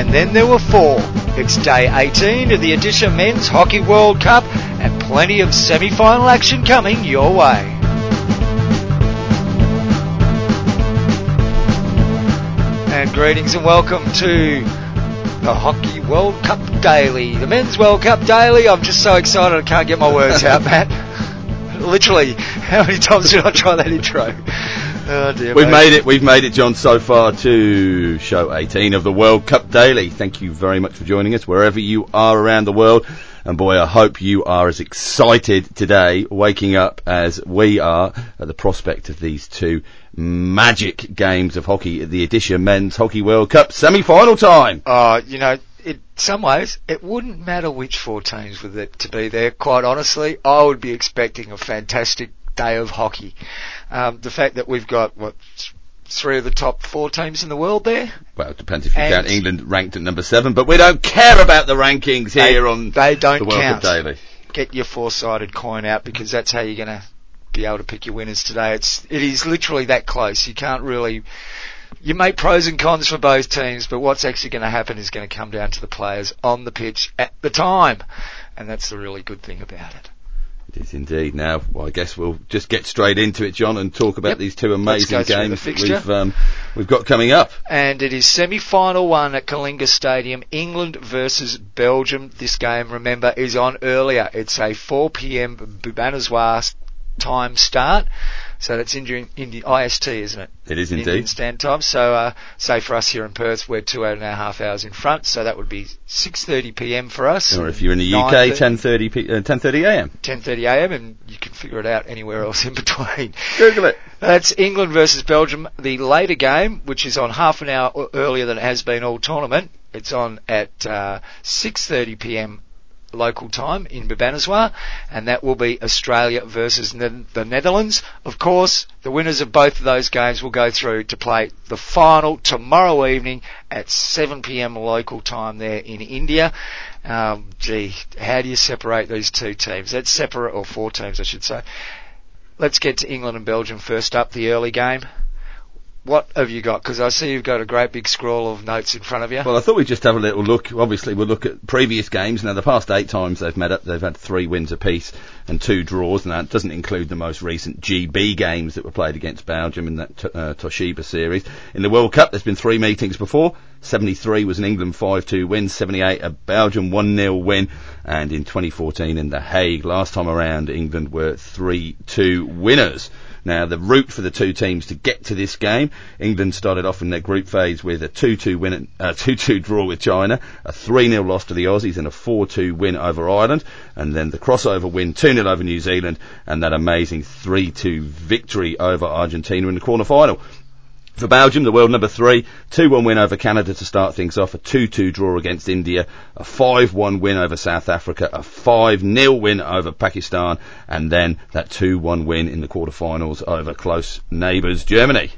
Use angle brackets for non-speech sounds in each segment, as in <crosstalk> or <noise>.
and then there were four. It's day 18 of the Odisha Men's Hockey World Cup and plenty of semi-final action coming your way. And greetings and welcome to the Hockey World Cup Daily, the Men's World Cup Daily. I'm just so excited I can't get my words out, <laughs> Matt. Literally, how many times did I try that intro? Oh dear. We've mate. made it, we've made it, John, so far to show 18 of the World Cup Daily. Thank you very much for joining us wherever you are around the world. And boy, I hope you are as excited today, waking up as we are at the prospect of these two magic games of hockey at the Odisha Men's Hockey World Cup semi-final time. Uh, you know, in some ways, it wouldn't matter which four teams were there to be there. Quite honestly, I would be expecting a fantastic day of hockey. Um, the fact that we've got what three of the top four teams in the world there, Well, it depends if you And- count England ranked at number seven, but we don't care about the rankings They- here on they don't the World count. Cup Daily. get your four-sided coin out because that's how you're going to be able to pick your winners today. It's it is literally that close. You can't really. You make pros and cons for both teams, but what's actually going to happen is going to come down to the players on the pitch at the time, and that's the really good thing about it. It is indeed. Now, well, I guess we'll just get straight into it, John, and talk about Yep. these two amazing go through the games that we've um, we've got coming up. and it is semi-final one at Kalinga Stadium, England versus Belgium. This game, remember, is on earlier. It's a 4 p.m. Bhubaneswar time start, so that's Indian, Indian IST, isn't it? It is Indian indeed. Standard Time. So, uh, say for us here in Perth, we're two and a half hours in front, so that would be 6:30 p.m. for us. Or if you're in the UK, 10:30 p- uh, 10:30 a.m. 10:30 a.m. and you can figure it out anywhere else in between. Google it. That's England versus Belgium. The later game, which is on half an hour earlier than it has been all tournament, it's on at uh, 6:30 p.m. local time in Bhubaneswar, and that will be Australia versus ne- the Netherlands. Of course, the winners of both of those games will go through to play the final tomorrow evening at 7 p.m. local time there in India. Um, gee, how do you separate these two teams? That's separate, or four teams, I should say. Let's get to England and Belgium first up, the early game. What have you got? Because I see you've got a great big scroll of notes in front of you. Well, I thought we'd just have a little look. Obviously, we'll look at previous games. Now, the past eight times they've met up, they've had three wins apiece and two draws, and that doesn't include the most recent GB games that were played against Belgium in that uh, Toshiba series. In the World Cup, there's been three meetings before. 73 was an England 5-2 win, 78 a Belgium 1-0 win, and in 2014 in The Hague, last time around, England were 3-2 winners. Now, the route for the two teams to get to this game, England started off in their group phase with a 2-2 win, uh, <laughs> 2-2 draw with China, a 3-0 loss to the Aussies, and a 4-2 win over Ireland, and then the crossover win 2-0 over New Zealand, and that amazing 3-2 victory over Argentina in the quarter final. For Belgium, the world number three, 2-1 win over Canada to start things off, a 2-2 draw against India, a 5-1 win over South Africa, a 5-0 win over Pakistan, and then that 2-1 win in the quarterfinals over close neighbours Germany.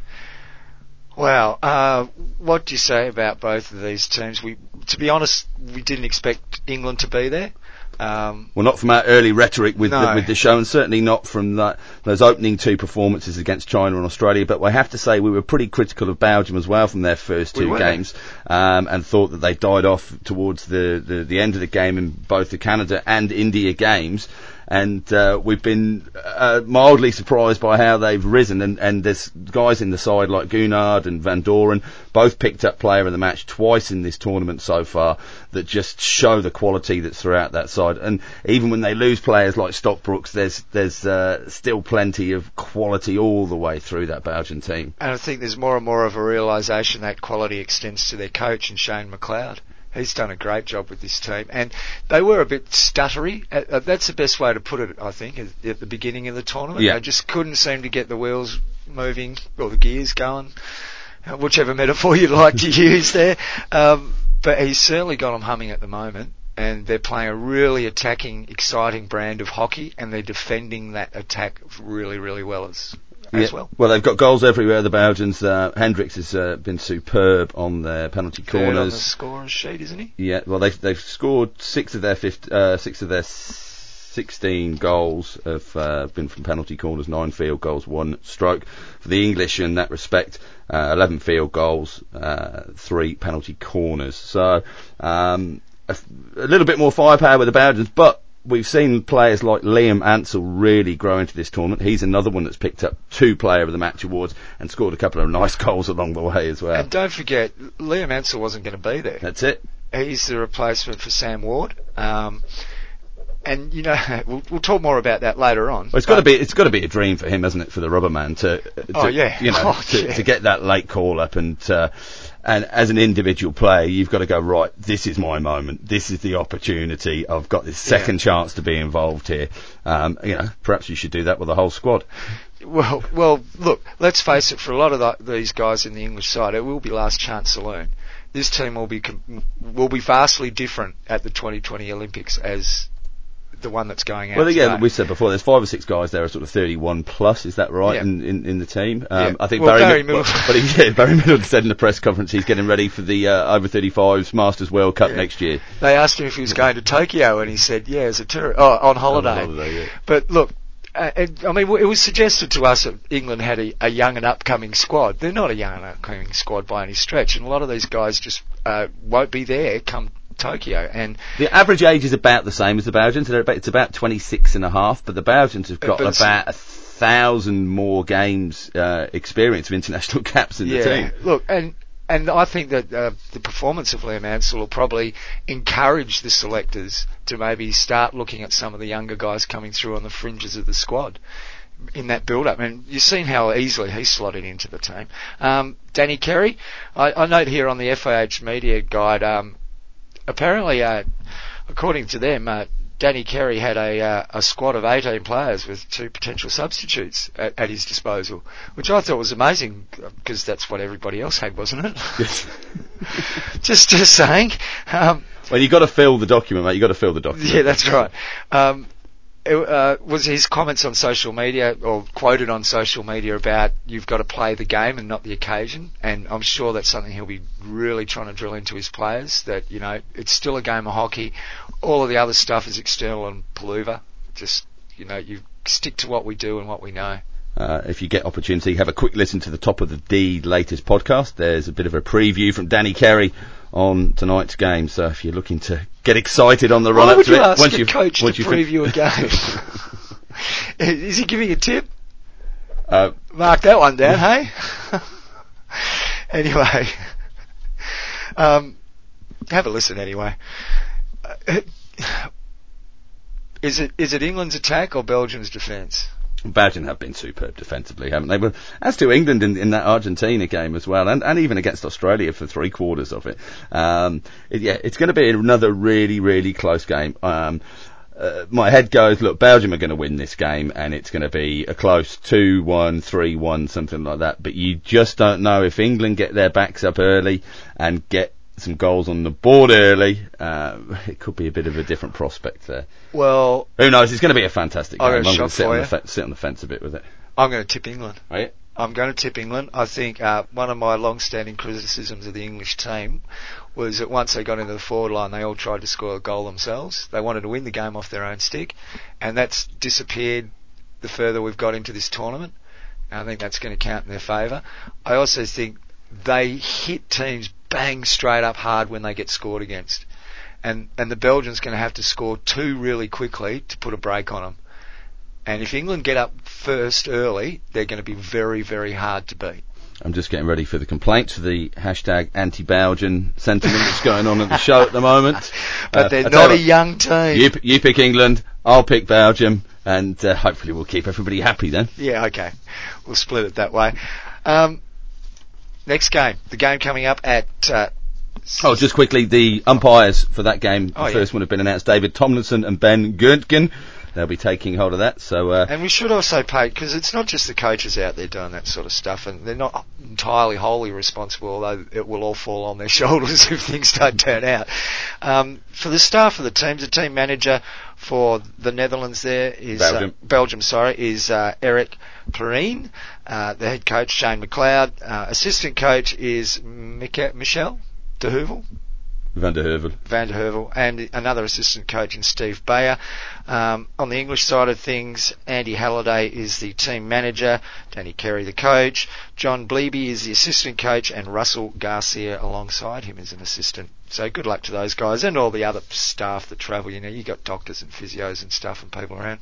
Wow. Uh, what do you say about both of these teams? We, to be honest, we didn't expect England to be there. Um, Well, not from our early rhetoric with, the, with the show, and certainly not from that, those opening two performances against China and Australia. But I have to say we were pretty critical of Belgium as well from their first two were. games, um, and thought that they died off towards the, the, the end of the game in both the Canada and India games. And uh, we've been uh, mildly surprised by how they've risen. And, and there's guys in the side like Gougnard and Van Doren, both picked up player of the match twice in this tournament so far, that just show the quality that's throughout that side. And even when they lose players like Stockbroekx, there's there's uh, still plenty of quality all the way through that Belgian team. and I think there's more and more of a realisation that quality extends to their coach and Shane McLeod. He's done a great job with this team, and they were a bit stuttery. Uh, uh, that's the best way to put it, I think, at, the beginning of the tournament. Yeah. They just couldn't seem to get the wheels moving or the gears going, uh, whichever metaphor <laughs> you'd like to use there. Um, but he's certainly got them humming at the moment. And they're playing a really attacking, exciting brand of hockey, and they're defending that attack really, really well as, as Yeah. well. they've got goals everywhere. The Belgians. Uh, Hendrickx has uh, been superb on their penalty Third on the corners. scorer's sheet, isn't he? Yeah, well, they've they've scored six of their fifth, uh, six of their 16 goals have uh, been from penalty corners, 9 field goals, 1 stroke. For the English in that respect, uh, 11 field goals, uh, 3 penalty corners. So um, a, a little bit more firepower with the Belgians, but we've seen players like Liam Ansell really grow into this tournament. He's another one that's picked up two Player of the Match awards and scored a couple of nice <laughs> goals along the way as well. And don't forget, Liam Ansell wasn't going to be there. That's it. He's the replacement for Sam Ward. Um, and you know, <laughs> we'll, we'll, talk more about that later on. Well, it's got to be it's got to be a dream for him, hasn't it, for the rubber man to, to oh yeah, you know, <laughs> oh, to, yeah. to, get that late call up and uh, and as an individual player, you've got to go right. This is my moment. This is the opportunity. I've got this second yeah. chance to be involved here. Um, you know, perhaps you should do that with the whole squad. Well, well, look. Let's face it. For a lot of the, these guys in the English side, it will be last chance saloon. This team will be will be vastly different at the 2020 Olympics as the one that's going out. Well, yeah, today. we said before, there's five or six guys there are sort of 31 plus. Is that right Yeah. in, in, in the team? Um, Yeah. I think Well, Barry, Barry Mid- well, Middleton- but he, yeah, Barry Middleton said in the press conference he's getting ready for the uh, over 35s Masters World Cup Yeah. next year. They asked him if he was going to Tokyo, and he said, "Yeah, as a tour, oh, on holiday." holiday, yeah. But look, uh, I mean, it was suggested to us that England had a, a young and upcoming squad. They're not a young and upcoming squad by any stretch, and a lot of these guys just uh, won't be there come Tokyo. And The average age is about the same as the Belgians. About, it's about 26 and a half, but the Belgians have got about a thousand more games uh, experience of international <laughs> caps in the yeah, team. look, and and I think that uh, the performance of Liam Ansell will probably encourage the selectors to maybe start looking at some of the younger guys coming through on the fringes of the squad in that build-up. And you've seen how easily he slotted into the team. Um, Danny Kerry, I, I note here on the FIH media guide, um, apparently, uh, according to them, uh, Danny Kerry had a, uh, a squad of 18 players with two potential substitutes at, at his disposal, which I thought was amazing because that's what everybody else had, wasn't it? Yes. <laughs> just, just saying. Um, Well, you got to fill the document, mate. You got to fill the document. yeah, that's right. Um, it, uh, was his comments on social media or quoted on social media about you've got to play the game and not the occasion, and I'm sure that's something he'll be really trying to drill into his players. That you know it's still a game of hockey. All of the other stuff is external and paluva. Just you know you stick to what we do and what we know. Uh, if you get opportunity, have a quick listen to the top of the D latest podcast. There's a bit of a preview from Danny Kerry on tonight's game. So if you're looking to get excited on the run Why up would to you it, ask once a you coach once to you fin- preview a game? <laughs> <laughs> is he giving a tip? uh, Mark that one down, hey? <laughs> anyway, um, have a listen anyway. Uh, Is it is it England's attack or Belgium's defence? Belgium have been superb defensively, haven't they? But as to England in, in that Argentina game as well, and, and even against Australia for three quarters of it. Um, it yeah, it's going to be another really, really close game. Um, uh, my head goes, look, Belgium are going to win this game, and it's going to be a close 2 1, 3 1, something like that. But you just don't know if England get their backs up early and get some goals on the board early. Uh, it could be a bit of a different prospect there. Well, Who knows? It's going to be a fantastic game. I'm going to sit on, the fe- sit on the fence a bit with it. I'm going to tip England. Right? I'm going to tip England. I think uh, one of my long-standing criticisms of the English team was that once they got into the forward line, they all tried to score a goal themselves. They wanted to win the game off their own stick, and that's disappeared the further we've got into this tournament. I think that's going to count in their favour. I also think they hit teams bang straight up hard when they get scored against, and and the Belgians are going to have to score two really quickly to put a break on them. And if England get up first early, they're going to be very, very hard to beat. I'm just getting ready for the complaints for the hashtag anti-Belgian sentiment that's going on at the show at the moment. <laughs> But Uh, they're not a you young team. You, you pick England, I'll pick Belgium, and uh, hopefully we'll keep everybody happy then. Yeah, okay. We'll split it that way. Um, next game. The game coming up at. Uh, Oh, just quickly, the umpires for that game, the Oh, yeah. first one have been announced, David Tomlinson and Ben Göntgen. They'll be taking hold of that, so uh, and we should also pay, because it's not just the coaches out there doing that sort of stuff, and they're not entirely wholly responsible, although it will all fall on their <laughs> shoulders if things don't turn out. Um, for the staff of the teams, the team manager for the Netherlands there is Belgium. Uh, Belgium, sorry, is uh, Eric Perrine. Uh, the head coach Shane McLeod. Uh, assistant coach is Michelle De Heuvel. Van den Heuvel. Van den Heuvel, and another assistant coach in Steve Bayer. Um, on the English side of things, Andy Halliday is the team manager, Danny Kerry the coach, John Bleby is the assistant coach, and Russell Garcia alongside him is an assistant. So good luck to those guys and all the other staff that travel. You know, you got doctors and physios and stuff and people around.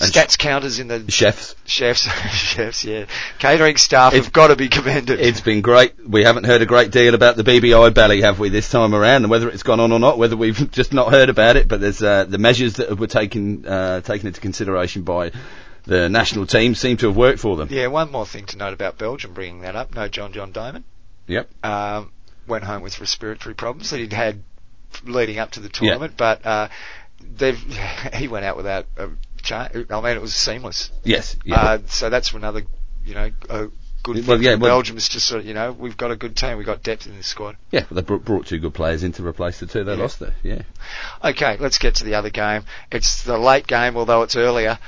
And Stats counters in the Chefs. chefs, <laughs> chefs, yeah. Catering staff It's- have got to be commended. It's been great. We haven't heard a great deal about the BBI belly, have we, this time around? And whether it's gone on or not, whether we've <laughs> just not heard about it. But there's uh, the measures that were taken uh, taken into consideration by the national team seem to have worked for them. yeah, one more thing to note about Belgium bringing that up. No John John Dohmen. Yep. um, went home with respiratory problems that he'd had leading up to the tournament, but uh, they've <laughs> he went out without a cha- I mean, it was seamless. Yes. Yeah. Uh, so that's another, you know, a good thing Well, yeah, well- Belgium is just sort of, you know, we've got a good team, we've got depth in this squad. yeah. Well, they brought, two good players in to replace the two they Yeah. lost there. Yeah. Okay, let's get to the other game. It's the late game, although it's earlier.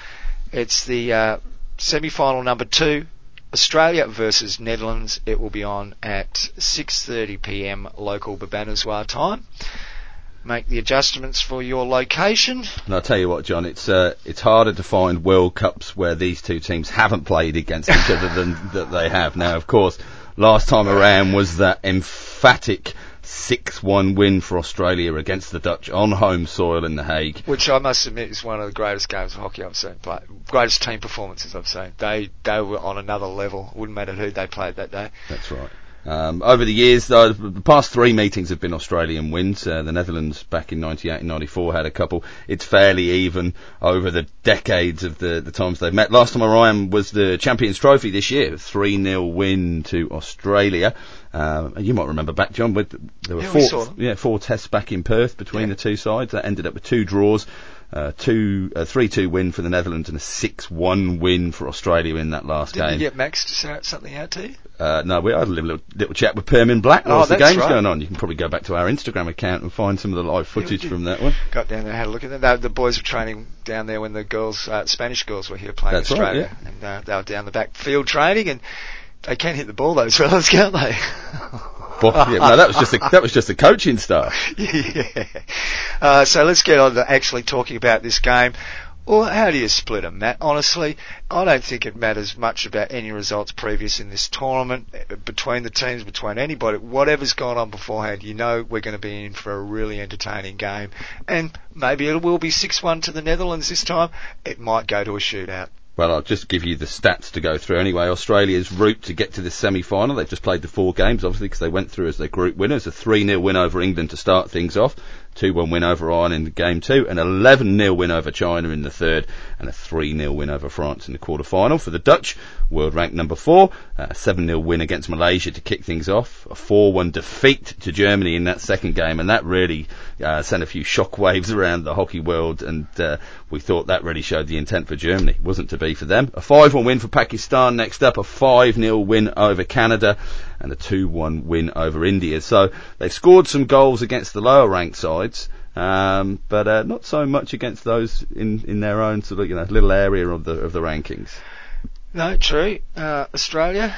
It's the uh, semi-final number two, Australia versus Netherlands. It will be on at 6:30 p.m. local Bhubaneswar time. Make the adjustments for your location. And I'll tell you what, John, it's uh, it's harder to find World Cups where these two teams haven't played against each other than <laughs> that they have. Now, of course, last time around was that emphatic 6-1 win for Australia against the Dutch on home soil in The Hague. Which I must admit is one of the greatest games of hockey I've seen play. Greatest team performances I've seen. They they were on another level. It wouldn't matter who they played that day. That's right. Um, over the years, though, the past three meetings have been Australian wins. Uh, the Netherlands back in 98 and 94 had a couple. It's fairly even over the decades of the, the times they've met. Last time around was the Champions Trophy this year, 3-0 win to Australia. Um, you might remember back, John, with, there were Yeah, four, them. yeah, four tests back in Perth between Yeah. the two sides. That ended up with two draws. Uh, two, a 3-2 win for the Netherlands and a 6-1 win for Australia in that last Didn't game. you get Max to shout something out to you? Uh, no, we had a little, little chat with Permin Black Oh, whilst the game's right. going on. You can probably go back to our Instagram account and find some of the live footage did. from that one. got down there and had a look at. They, the boys were training down there when the girls, uh, Spanish girls, were here playing That's right, Australia, and uh, they were down the back field training, and they can hit the ball, those fellas, can't they? <laughs> Yeah, no, that was just a, that was just a coaching staff. <laughs> yeah. Uh, so let's get on to actually talking about this game. Well, how do you split them, Matt? Honestly, I don't think it matters much about any results previous in this tournament uh, between the teams, between anybody. Whatever's gone on beforehand, you know we're going to be in for a really entertaining game. And maybe it will be 6-1 to the Netherlands this time. It might go to a shootout. Well, I'll just give you the stats to go through anyway. Australia's route to get to this semi-final, they've just played the four games, obviously, because they went through as their group winners. A 3-0 win over England to start things off, 2-1 win over Ireland in game two, an 11-0 win over China in the third, and a 3-0 win over France in the quarter-final. For the Dutch, world ranked number four, a 7-0 win against Malaysia to kick things off, a 4-1 defeat to Germany in that second game, and that really uh, sent a few shockwaves around the hockey world, and uh, we thought that really showed the intent for Germany. It Wasn't to be for them. A 5-1 win for Pakistan next up, a 5-0 win over Canada, and a 2-1 win over India. So they've scored some goals against the lower ranked sides, um, but uh, not so much against those in, in their own sort of you know little area of the of the rankings. No, true. Uh, Australia.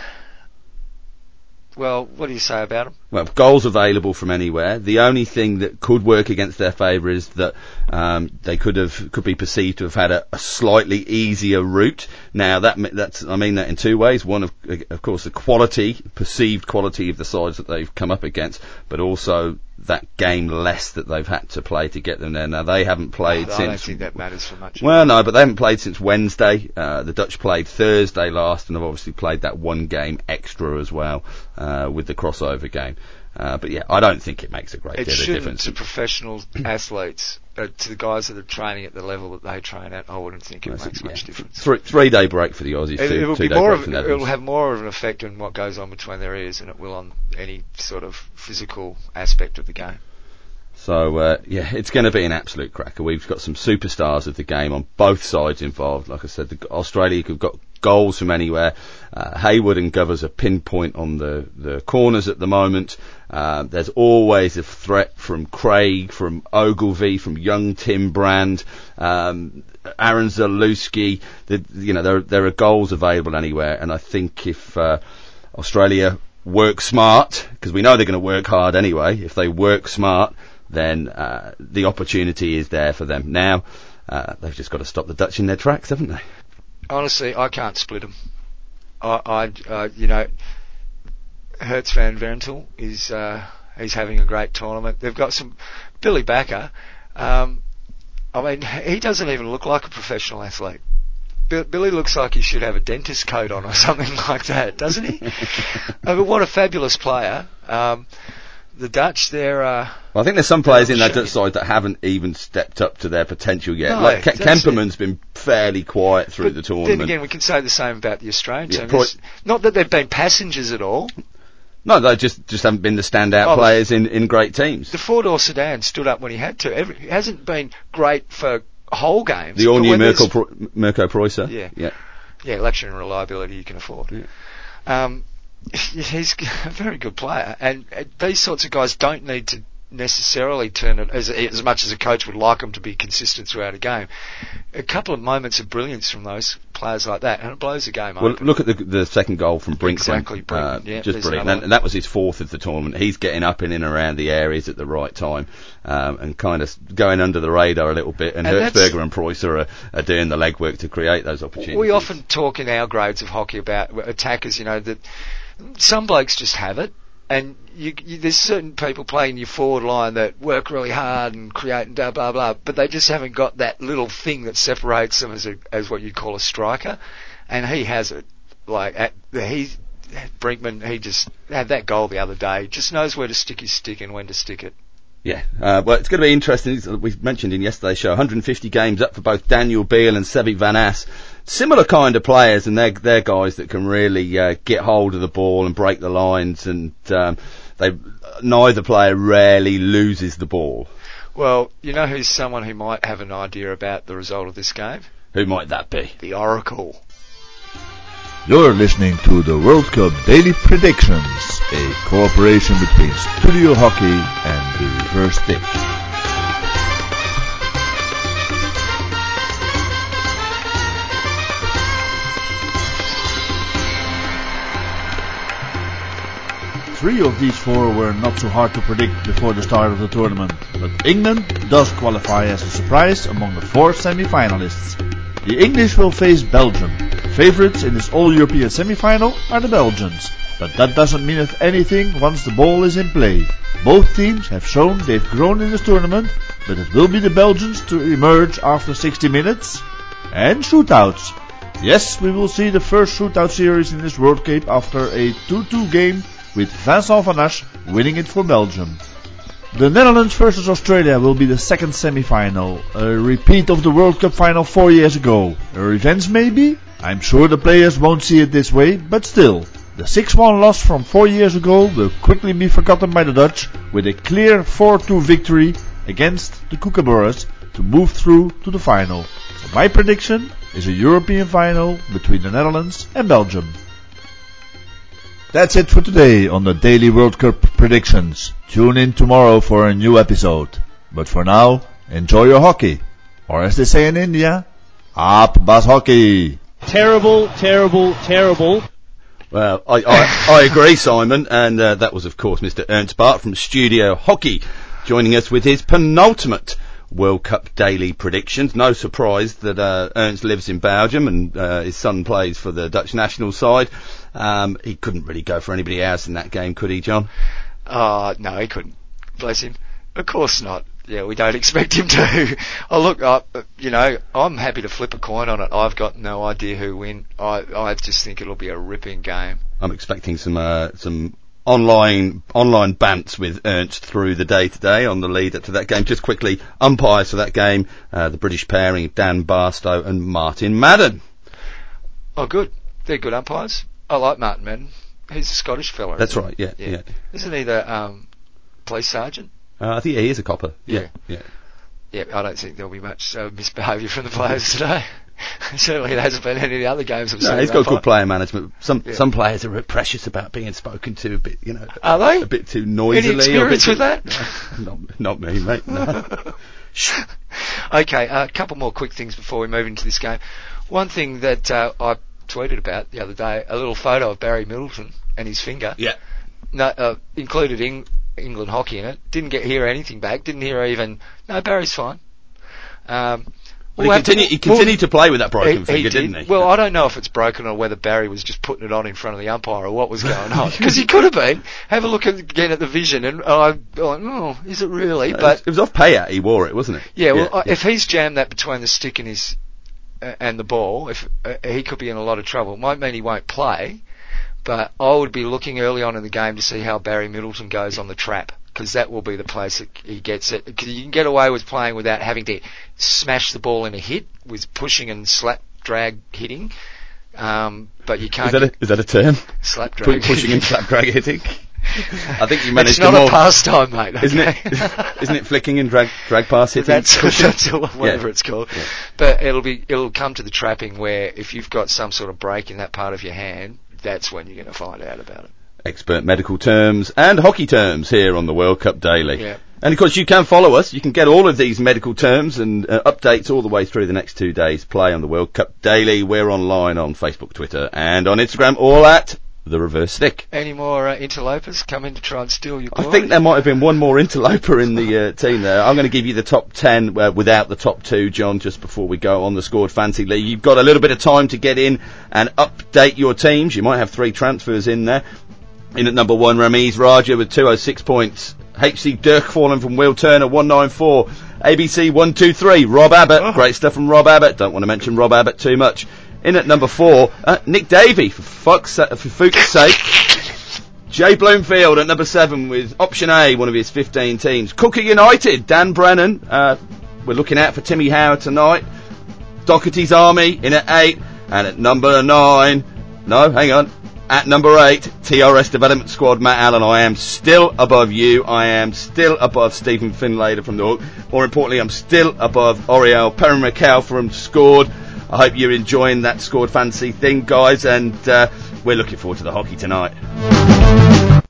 Well, what do you say about them? Well, goals available from anywhere. The only thing that could work against their favour is that um, they could have could be perceived to have had a, a slightly easier route. Now that that's I mean that in two ways. One of of course the quality, perceived quality of the sides that they've come up against, but also that game less that they've had to play to get them there. Now they haven't played I since don't think that matters for much. well, no, but they haven't played since Wednesday. Uh, the Dutch played Thursday last, and have obviously played that one game extra as well uh, with the crossover game. Uh, but yeah, I don't think it makes a great it deal of difference. to professional athletes, uh, to the guys that are training at the level that they train at. I wouldn't think it makes much yeah. difference. Three, three day break for the Aussies. It, two, it will be more of it will have more of an effect on what goes on between their ears than it will on any sort of physical aspect of the game. So uh, yeah, it's going to be an absolute cracker. We've got some superstars of the game on both sides involved. Like I said, the, Australia have got goals from anywhere. Uh, Hayward and Govers are pinpoint on the, the corners at the moment. Uh, there's always a threat from Craig, from Ogilvie, from young Tim Brand, um, Aaron Zalewski. The, you know, there there are goals available anywhere, and I think if uh, Australia work smart, because we know they're going to work hard anyway. If they work smart, then uh, the opportunity is there for them. Now, uh, they've just got to stop the Dutch in their tracks, haven't they? Honestly, I can't split them. I, I uh, you know, Hertz van Ventel is uh, he's having a great tournament. They've got some Billy Bakker. Um, I mean, he doesn't even look like a professional athlete. Billy looks like he should have a dentist coat on or <laughs> something like that, doesn't he? oh, <laughs> but what a fabulous player. Um, the Dutch, they're. Uh, well, I think there's some players in that Dutch side that haven't even stepped up to their potential yet. No, like Ke- Kemperman's been fairly quiet through but the tournament. Then again, we can say the same about the Australian Yeah, team. pro- not that they've been passengers at all. no, they just just haven't been the standout Oh, players in, in great teams. The Fordor Sedan stood up when he had to. Every, he hasn't been great for whole games. The all but new when there's- Pro- Mirco Pruyser. Yeah. yeah. Yeah, luxury and reliability you can afford. Yeah. Um, <laughs> he's <laughs> a very good player, and these sorts of guys don't need to necessarily turn it as as much as a coach would like them to be consistent throughout a game. A couple of moments of brilliance from those players like that, and it blows the game up. Well, open. look at the the second goal from Brinkman. Exactly, Brinkman, Uh, yeah, just brilliant, and, and that was his fourth of the tournament. He's getting up and in and around the areas at the right time, um, and kind of going under the radar a little bit. And, And Hertzberger and Pruyser are, are doing the legwork to create those opportunities. We often talk in our grades of hockey about attackers, you know, that some blokes just have it. And you, you, there's certain people playing your forward line that work really hard and create and blah blah blah, but they just haven't got that little thing that separates them as a, as what you'd call a striker, and he has it. Like at, he, Brinkman, he just had that goal the other day. Just knows where to stick his stick and when to stick it. Yeah, uh, well, it's going to be interesting. We mentioned in yesterday's show, 150 games up for both Daniel Beale and Seve Van Ass. Similar kind of players, and they're they're guys that can really uh, get hold of the ball and break the lines. And um, they neither player rarely loses the ball. Well, you know who's someone who might have an idea about the result of this game? Who might that be? The Oracle. You're listening to the World Cup Daily Predictions, a cooperation between Studio Hockey and the Reverse Stick. Three of these four were not so hard to predict before the start of the tournament, but England does qualify as a surprise among the four semi-finalists. The English will face Belgium. Favorites in this all-European semi-final are the Belgians, but that doesn't mean anything once the ball is in play. Both teams have shown they've grown in this tournament, but it will be the Belgians to emerge after 60 minutes. And shootouts. Yes, we will see the first shootout series in this World Cup after a 2-2 game with Vincent Vanasch winning it for Belgium. The Netherlands versus Australia will be the second semi-final, a repeat of the World Cup final four years ago. A revenge maybe? I'm sure the players won't see it this way, but still. The 6-1 loss from four years ago will quickly be forgotten by the Dutch with a clear 4-2 victory against the Kookaburras to move through to the final. So my prediction is a European final between the Netherlands and Belgium. That's it for today on the Daily World Cup predictions. Tune in tomorrow for a new episode. But for now, enjoy your hockey. Or as they say in India, Aap Bas Hockey. Terrible, terrible, terrible. Well, I, I, I agree, Simon, and uh, that was, of course, Mr. Ernst Baart from Studio Hockey, joining us with his penultimate World Cup daily predictions. No surprise that uh, Ernst lives in Belgium and uh, his son plays for the Dutch national side. Um, he couldn't really go for anybody else in that game, could he, John? Uh, no, he couldn't. Bless him. Of course not. Yeah, we don't <laughs> expect him to. oh, look, I, you know, I'm happy to flip a coin on it. I've got no idea who win. I, I just think it'll be a ripping game. I'm expecting some uh, some online online bants with Ernst through the day today on the lead up to that game. Just quickly, umpires for that game, uh, the British pairing Dan Barstow and Martin Madden. Oh, good. They're good umpires. I like Martin Madden. He's a Scottish fella. That's right, yeah, yeah. Isn't he the um, police sergeant? Uh, I think he is a copper. Yeah. yeah. Yeah, I don't think there'll be much uh, misbehaviour from the players today. <laughs> <laughs> Certainly, it hasn't been any of the other games I've No, seen. he's got good player management. Some Yeah. some players are precious about being spoken to a bit, you know, Are they? a bit too noisily. Any experience with that? too- not, not me, mate. No. <laughs> okay, a couple more quick things before we move into this game. One thing that uh, I tweeted about the other day, a little photo of Barry Middleton and his finger. yeah. no, uh, included Eng- England hockey in it. Didn't get hear anything back. Didn't hear even. No, Barry's fine. Um, Well, we'll he have to- continued, he to play with that broken he, he finger, did. didn't he? Well, I don't know if it's broken or whether Barry was just putting it on in front of the umpire or what was going on. <laughs> Because he could have been. Have a look at, again at the vision, and I'm like, oh, is it really? it, was, But it was off payout. He wore it, wasn't it? yeah, well, yeah. I if he's jammed that between the stick and his uh, and the ball, if uh, he could be in a lot of trouble. It might mean he won't play, but I would be looking early on in the game to see how Barry Middleton goes on the trap. Because that will be the place that he gets it. Because you can get away with playing without having to smash the ball in a hit with pushing and slap drag hitting. Um, but you can't is, that a, is that a term? slap drag pushing and slap drag hitting. <laughs> I think you managed it's to not more, a pastime, mate. Isn't it? <laughs> Isn't it flicking and drag drag pass hitting? That's, <laughs> that's whatever Yeah. it's called. But it'll be it'll come to the trapping where if you've got some sort of break in that part of your hand, that's when you're going to find out about it. expert medical terms and hockey terms here on the World Cup Daily. Yeah. And of course, you can follow us. You can get all of these medical terms and uh, updates all the way through the next two days. Play on the World Cup Daily. We're online on Facebook, Twitter, and on Instagram, all at the Reverse Stick. Any more uh, interlopers come in to try and steal your I think there might have been one more interloper in the uh, team there. I'm going to give you the top 10 uh, without the top two, John, just before we go on the scored fancy league. You've got a little bit of time to get in and update your teams. You might have three transfers in there. In at number one, Ramiz Raja with 206 points. HC Dirk fallen from Will Turner, 194. ABC 123, Rob Abbott. Great stuff from Rob Abbott. Don't want to mention Rob Abbott too much. In at number four, uh, Nick Davey, for fuck's, for fuck's sake. Jay Bloomfield at number seven with option A, one of his 15 teams. Cooker United, Dan Brennan. Uh, we're looking out for Timmy Howard tonight. Doherty's Army in at eight. And at number nine, no, hang on. At number eight, TRS Development Squad, Matt Allen. I am still above you. I am still above Stephen Finlader from the Hawk. More importantly, I'm still above Oriel Perrin from Scored. I hope you're enjoying that Scored fancy thing, guys, and uh, we're looking forward to the hockey tonight.